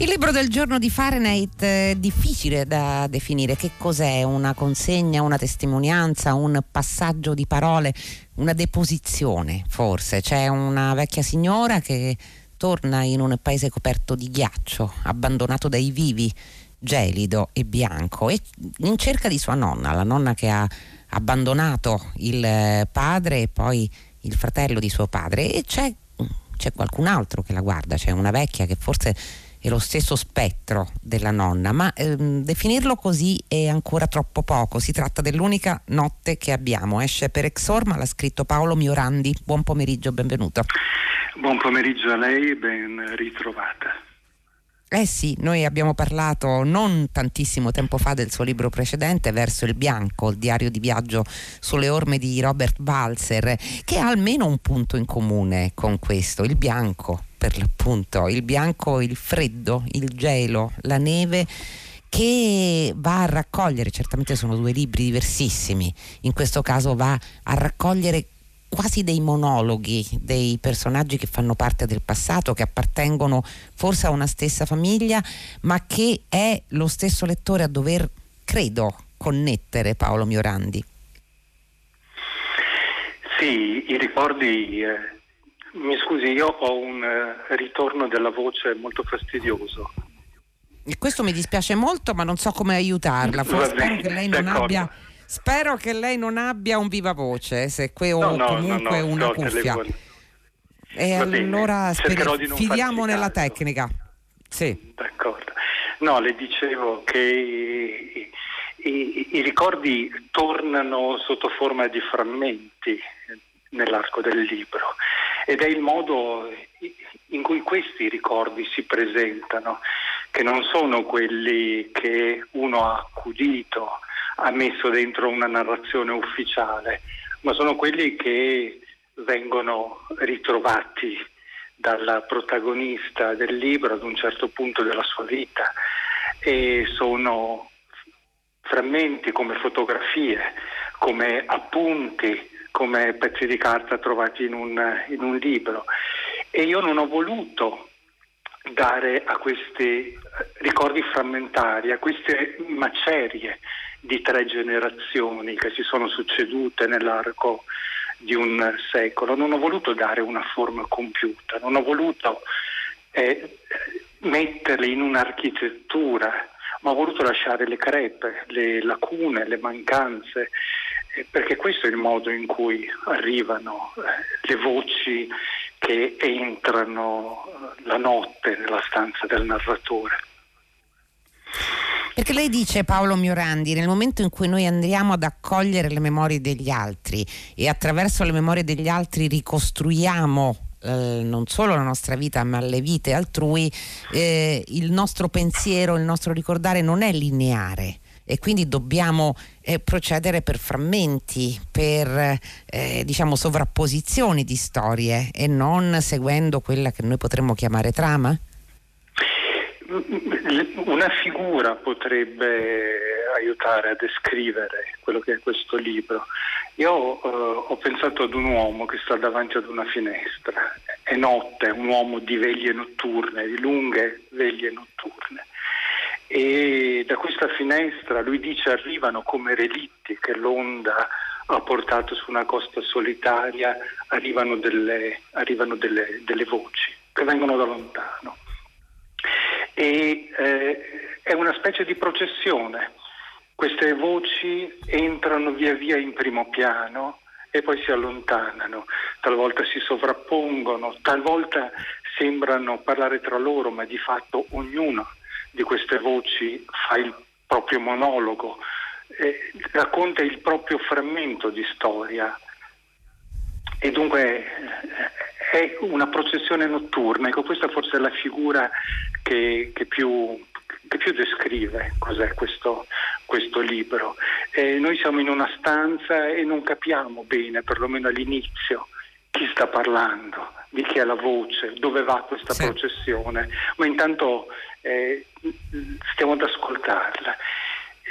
Il libro del giorno di Fahrenheit è difficile da definire. Che cos'è? Una consegna, una testimonianza, un passaggio di parole, una deposizione forse. C'è una vecchia signora che torna in un paese coperto di ghiaccio, abbandonato dai vivi, gelido e bianco, e in cerca di sua nonna, la nonna che ha abbandonato il padre e poi il fratello di suo padre. E c'è, c'è qualcun altro che la guarda, c'è una vecchia che forse è lo stesso spettro della nonna, ma ehm, definirlo così è ancora troppo poco. Si tratta dell'unica notte che abbiamo. Esce per Exorma, l'ha scritto Paolo Miorandi. Buon pomeriggio, benvenuto. Buon pomeriggio a lei, ben ritrovata. Eh sì, noi abbiamo parlato non tantissimo tempo fa del suo libro precedente, Verso il bianco, il diario di viaggio sulle orme di Robert Balzer, che ha almeno un punto in comune con questo, il bianco per l'appunto, il bianco, il freddo, il gelo, la neve che va a raccogliere, certamente sono due libri diversissimi, in questo caso va a raccogliere quasi dei monologhi dei personaggi che fanno parte del passato, che appartengono forse a una stessa famiglia, ma che è lo stesso lettore a dover, credo, connettere Paolo Miorandi. Sì, i ricordi eh mi scusi, io ho un uh, ritorno della voce molto fastidioso. E questo mi dispiace molto, ma non so come aiutarla. Forse spero che lei non abbia spero che lei non abbia un viva voce, se que- o no, comunque no, no, una cuffia. E allora speri- fidiamo nella tecnica. Sì. D'accordo. No, le dicevo che i, i, i ricordi tornano sotto forma di frammenti nell'arco del libro ed è il modo in cui questi ricordi si presentano, che non sono quelli che uno ha accudito, ha messo dentro una narrazione ufficiale, ma sono quelli che vengono ritrovati dalla protagonista del libro ad un certo punto della sua vita e sono frammenti come fotografie, come appunti come pezzi di carta trovati in un, in un libro. E io non ho voluto dare a questi ricordi frammentari, a queste macerie di tre generazioni che si sono succedute nell'arco di un secolo, non ho voluto dare una forma compiuta, non ho voluto eh, metterle in un'architettura, ma ho voluto lasciare le crepe, le lacune, le mancanze, eh, perché questo è il modo in cui arrivano eh, le voci che entrano eh, la notte nella stanza del narratore. Perché lei dice Paolo Miorandi, nel momento in cui noi andiamo ad accogliere le memorie degli altri e attraverso le memorie degli altri ricostruiamo eh, non solo la nostra vita ma le vite altrui, eh, il nostro pensiero, il nostro ricordare non è lineare e quindi dobbiamo eh, procedere per frammenti, per eh, diciamo sovrapposizioni di storie e non seguendo quella che noi potremmo chiamare trama? Una figura potrebbe aiutare a descrivere quello che è questo libro. Io uh, ho pensato ad un uomo che sta davanti ad una finestra, è notte, un uomo di veglie notturne, di lunghe veglie notturne e da questa finestra lui dice arrivano come relitti che l'onda ha portato su una costa solitaria, arrivano delle, arrivano delle, delle voci che vengono da lontano. E eh, è una specie di processione. Queste voci entrano via via in primo piano e poi si allontanano, talvolta si sovrappongono, talvolta sembrano parlare tra loro, ma di fatto ognuno di queste voci fa il proprio monologo, eh, racconta il proprio frammento di storia e dunque eh, è una processione notturna. Ecco, questa forse è la figura che, che, più, che più, descrive cos'è questo, questo libro. Eh, noi siamo in una stanza e non capiamo bene, perlomeno all'inizio, chi sta parlando, di chi è la voce, dove va questa sì. processione, ma intanto eh, stiamo ad ascoltarla.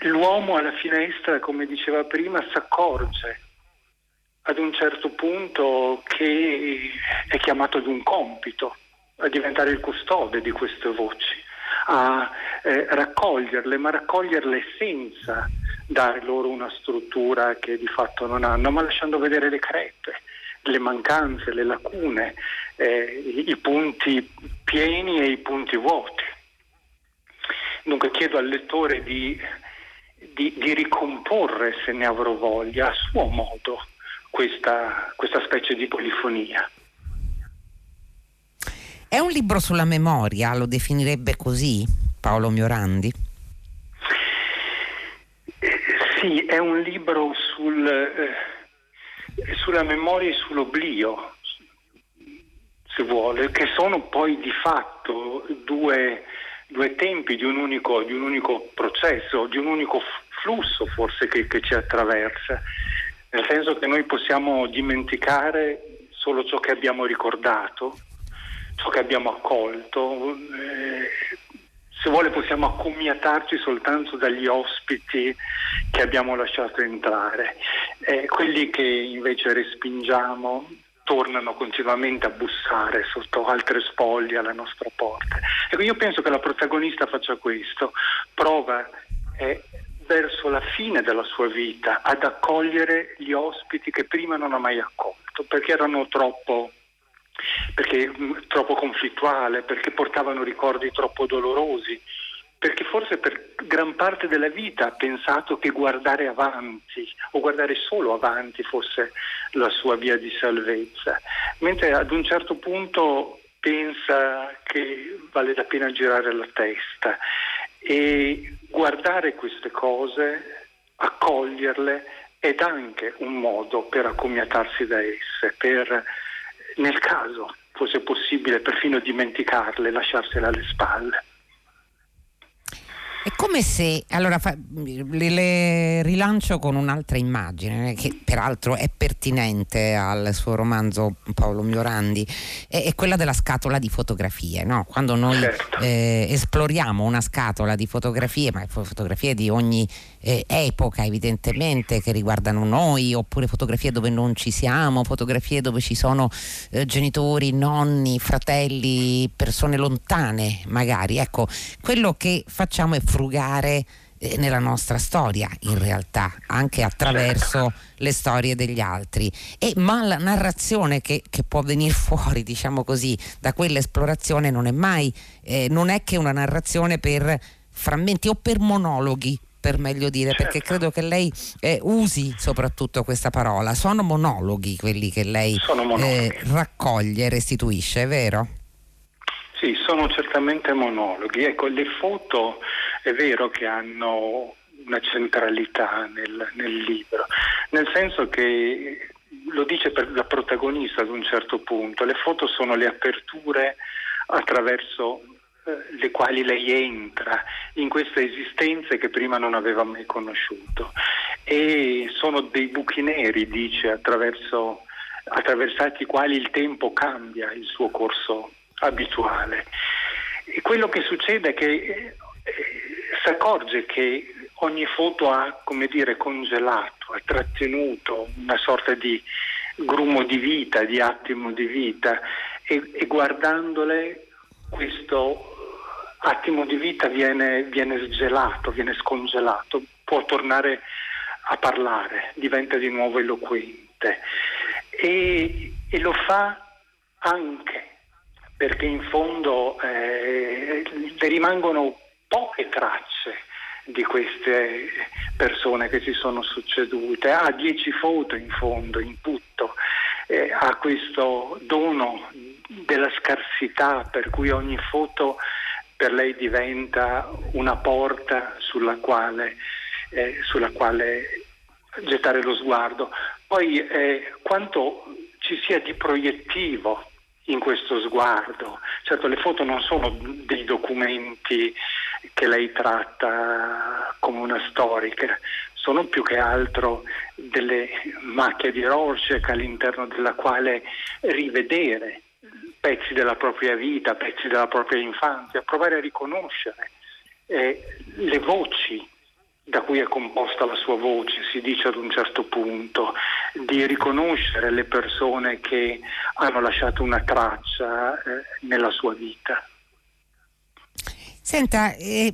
L'uomo alla finestra, come diceva prima, si accorge ad un certo punto che è chiamato ad un compito, a diventare il custode di queste voci, a eh, raccoglierle, ma raccoglierle senza dare loro una struttura che di fatto non hanno, ma lasciando vedere le crepe, le mancanze, le lacune, eh, i punti pieni e i punti vuoti. Dunque chiedo al lettore di, di, di ricomporre, se ne avrò voglia, a suo modo questa, questa specie di polifonia. È un libro sulla memoria, lo definirebbe così Paolo Miorandi? Eh, sì, è un libro sul, eh, sulla memoria e sull'oblio, se vuole, che sono poi di fatto due, due tempi di un, unico, di un, unico, processo, di un unico flusso forse che, che ci attraversa, nel senso che noi possiamo dimenticare solo ciò che abbiamo ricordato, ciò che abbiamo accolto. Eh, se vuole possiamo accomiatarci soltanto dagli ospiti che abbiamo lasciato entrare. Eh, quelli che invece respingiamo tornano continuamente a bussare sotto altre spoglie alla nostra porta. Ecco, io penso che la protagonista faccia questo, prova eh, verso la fine della sua vita ad accogliere gli ospiti che prima non ha mai accolto, perché erano troppo perché mh, mm, troppo conflittuale, perché portavano ricordi troppo dolorosi, perché forse per gran parte della vita ha pensato che guardare avanti o guardare solo avanti fosse la sua via di salvezza, mentre ad un certo punto pensa che vale la pena girare la testa e guardare queste cose, accoglierle ed anche un modo per accomiatarsi da esse, per nel caso fosse possibile perfino dimenticarle, lasciarsele alle spalle. È come se, allora fa, le, le, rilancio con un'altra immagine che peraltro è pertinente al suo romanzo Paolo Miorandi, è, è quella della scatola di fotografie, no? quando noi certo. eh, esploriamo una scatola di fotografie, ma fotografie di ogni eh, epoca evidentemente che riguardano noi, oppure fotografie dove non ci siamo, fotografie dove ci sono eh, genitori, nonni, fratelli, persone lontane magari, ecco, quello che facciamo è frugare eh, nella nostra storia in realtà anche attraverso le storie degli altri e, ma la narrazione che, che, può venire fuori diciamo così da quell'esplorazione non è mai eh, non è che una narrazione per frammenti o per monologhi per meglio dire perché certo. credo che lei eh, usi soprattutto questa parola sono monologhi quelli che lei eh, raccoglie e restituisce è vero? Sì, sono certamente monologhi. Ecco, le foto è vero che hanno una centralità nel, nel libro, nel senso che lo dice la protagonista ad un certo punto, le foto sono le aperture attraverso eh, le quali lei entra in queste esistenze che prima non aveva mai conosciuto e sono dei buchi neri, dice, attraverso, attraversati i quali il tempo cambia il suo corso abituale. E quello che succede è che eh, si accorge che ogni foto ha, come dire, congelato, ha trattenuto una sorta di grumo di vita, di attimo di vita e, e guardandole questo attimo di vita viene, viene sgelato, viene scongelato, può tornare a parlare, diventa di nuovo eloquente e, e lo fa anche perché in fondo eh, rimangono poche tracce di queste persone che si sono succedute. Ha dieci foto in fondo, in tutto, eh, ha questo dono della scarsità per cui ogni foto per lei diventa una porta sulla quale, eh, sulla quale gettare lo sguardo. Poi eh, quanto ci sia di proiettivo in questo sguardo. Certo, le foto non sono dei documenti che lei tratta come una storica, sono più che altro delle macchie di Rorschach all'interno della quale rivedere pezzi della propria vita, pezzi della propria infanzia, provare a riconoscere eh, le voci da cui è composta la sua voce, si dice ad un certo punto, di riconoscere le persone che hanno lasciato una traccia eh, nella sua vita. Senta, eh,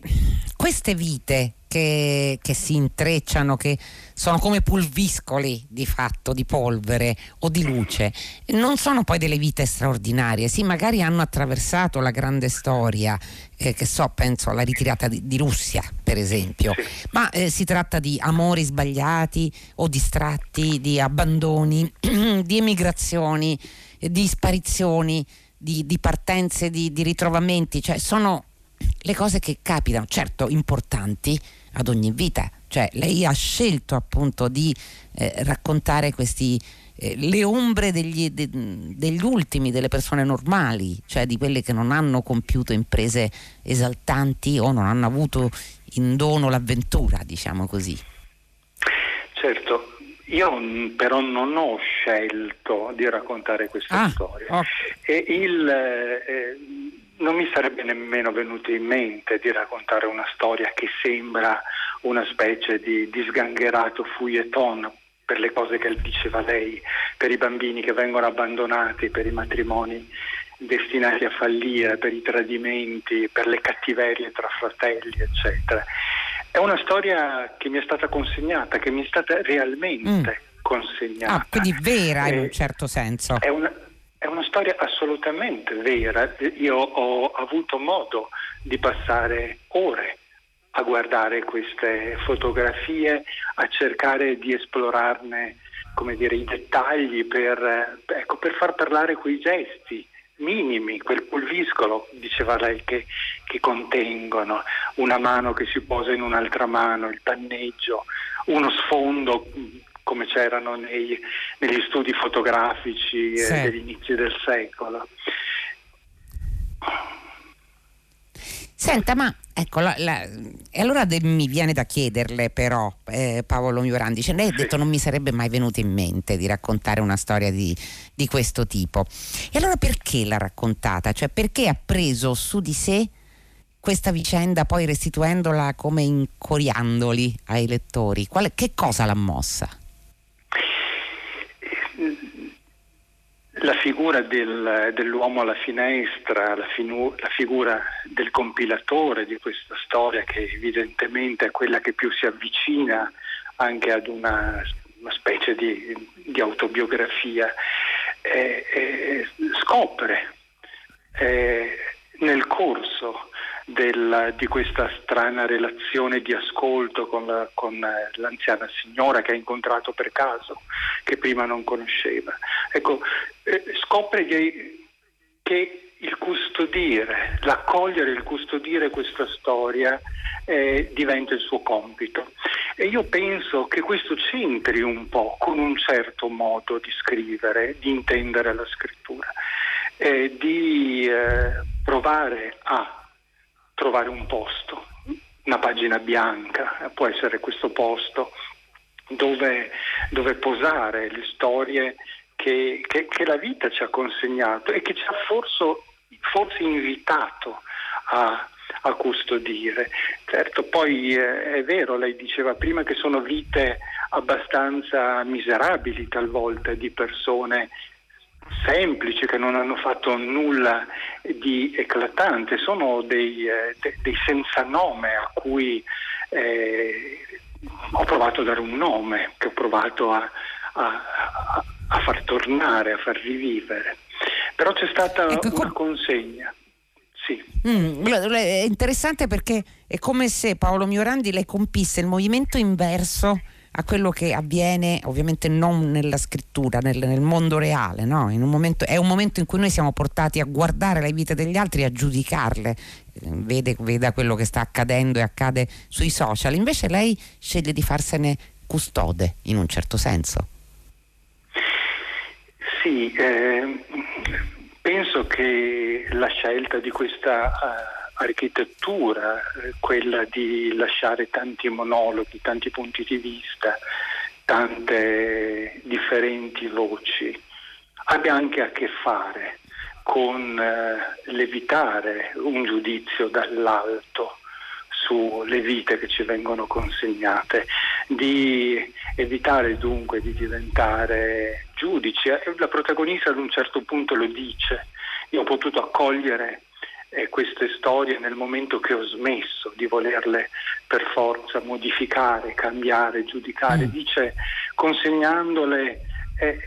queste vite che, che, si intrecciano, che sono come pulviscoli di fatto, di polvere o di luce, non sono poi delle vite straordinarie, sì, magari hanno attraversato la grande storia, eh, che so, penso alla ritirata di, di Russia, per esempio, ma eh, si tratta di amori sbagliati o distratti, di abbandoni, di emigrazioni, di sparizioni, di, di partenze, di, di ritrovamenti, cioè sono le cose che capitano, certo importanti, ad ogni vita. Cioè, lei ha scelto appunto di eh, raccontare questi, eh, le ombre degli, de, degli, ultimi, delle persone normali, cioè di quelle che non hanno compiuto imprese esaltanti o non hanno avuto in dono l'avventura, diciamo così. Certo, io però non ho scelto di raccontare questa ah, storia. Okay. E il, eh, non mi sarebbe nemmeno venuto in mente di raccontare una storia che sembra una specie di, di sgangherato fouilleton per le cose che diceva lei, per i bambini che vengono abbandonati, per i matrimoni destinati a fallire, per i tradimenti, per le cattiverie tra fratelli, eccetera. È una storia che mi è stata consegnata, che mi è stata realmente mm. consegnata. Ah, quindi vera in un certo senso. È una storia assolutamente vera. Io ho avuto modo di passare ore a guardare queste fotografie, a cercare di esplorarne dire, i dettagli per, ecco, per, far parlare quei gesti minimi, quel pulviscolo, diceva lei, che, che contengono, una mano che si posa in un'altra mano, il panneggio, uno sfondo come c'erano nei, negli studi fotografici eh, sì. degli inizi del secolo. Senta, ma ecco, la, la, e allora de, mi viene da chiederle però, eh, Paolo Miurandi, cioè, lei ha detto non mi sarebbe mai venuto in mente di raccontare una storia di, di questo tipo. E allora perché l'ha raccontata? Cioè perché ha preso su di sé questa vicenda poi restituendola come incoriandoli ai lettori? Qual, che cosa l'ha mossa? La figura del, dell'uomo alla finestra, la, finu, la, figura del compilatore di questa storia che evidentemente è quella che più si avvicina anche ad una, una specie di, di autobiografia, eh, eh, scopre eh, nel corso del, di questa strana relazione di ascolto con, la, con, l'anziana signora che ha incontrato per caso, che prima non conosceva. Ecco, eh, scopre che, che, il custodire, l'accogliere e il custodire questa storia eh, diventa il suo compito. E io penso che questo c'entri un po' con un certo modo di scrivere, di intendere la scrittura, eh, di eh, provare a trovare un posto, una pagina bianca, può essere questo posto dove, dove posare le storie che, che, che, la vita ci ha consegnato e che ci ha forse, forse invitato a, a, custodire. Certo, poi eh, è vero, lei diceva prima che sono vite abbastanza miserabili talvolta di persone semplici che non hanno fatto nulla di eclatante, sono dei, eh, de, dei senza nome a cui eh, ho provato a dare un nome, che ho provato a, a, a far tornare, a far rivivere. Però c'è stata ecco, una com- consegna. Sì. Mm, è interessante perché è come se Paolo Miorandi le compisse il movimento inverso a quello che avviene ovviamente non nella scrittura, nel, nel mondo reale, no? un momento, è un momento in cui noi siamo portati a guardare le vite degli altri e a giudicarle, vede, veda quello che sta accadendo e accade sui social, invece lei sceglie di farsene custode in un certo senso. Sì, eh, penso che la scelta di questa... Uh, architettura, eh, quella di lasciare tanti monologhi, tanti punti di vista, tante differenti voci, abbia anche a che fare con eh, l'evitare un giudizio dall'alto sulle vite che ci vengono consegnate, di evitare dunque di diventare giudici. La protagonista ad un certo punto lo dice, io ho potuto accogliere eh, queste storie nel momento che ho smesso di volerle per forza modificare, cambiare, giudicare. Mm. Dice consegnandole eh,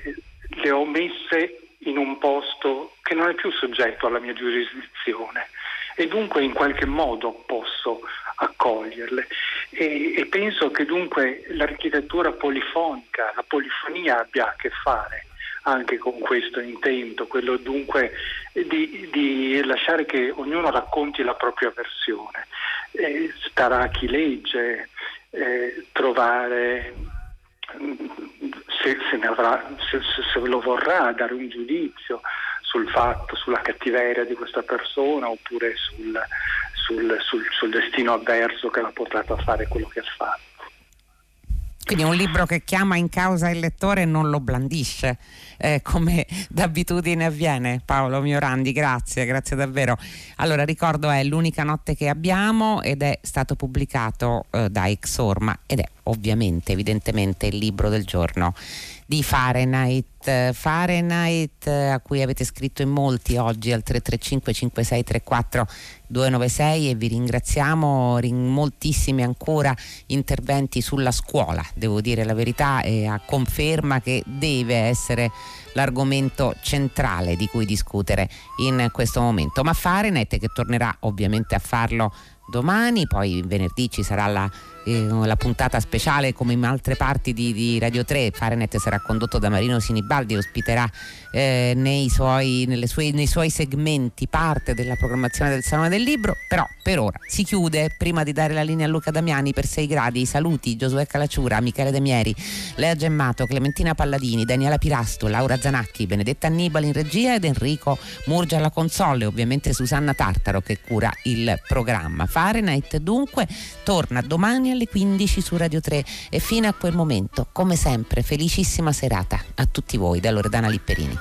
le ho messe in un posto che non è più soggetto alla mia giurisdizione e dunque in qualche modo posso accoglierle. E, e, penso che dunque l'architettura polifonica, la polifonia abbia a che fare anche con questo intento, quello dunque di, di lasciare che ognuno racconti la propria versione. Eh, starà a chi legge eh, trovare se, se, avrà, se, se, lo vorrà dare un giudizio sul fatto, sulla cattiveria di questa persona oppure sul, sul, sul, sul destino avverso che l'ha portato a fare quello che ha fatto. Quindi è un libro che chiama in causa il lettore e non lo blandisce, eh, come d'abitudine avviene. Paolo Miorandi, grazie, grazie davvero. Allora, ricordo è L'unica notte che abbiamo ed è stato pubblicato eh, da Exorma ed è ovviamente, evidentemente, il libro del giorno di Fahrenheit. Fahrenheit a cui avete scritto in molti oggi al 335 5634 296 e vi ringraziamo in moltissimi ancora interventi sulla scuola, devo dire la verità e a conferma che deve essere l'argomento centrale di cui discutere in questo momento. Ma Fahrenheit che tornerà ovviamente a farlo domani, poi venerdì ci sarà la eh, la puntata speciale come in altre parti di, di Radio 3 Farenet sarà condotto da Marino Sinibaldi ospiterà eh, nei, suoi, sue, nei, suoi, segmenti parte della programmazione del Salone del Libro però per ora si chiude. Prima di dare la linea a Luca Damiani per 6 gradi saluti Giosuè Calacciura, Michele De Mieri Lea Gemmato, Clementina Palladini Daniela Pirasto, Laura Zanacchi Benedetta Annibali in regia ed Enrico Murgia alla console ovviamente Susanna Tartaro che cura il programma. Fahrenheit dunque torna domani alle 15 su Radio 3 e fino a quel momento, come sempre, felicissima serata a tutti voi da Loredana Lipperini.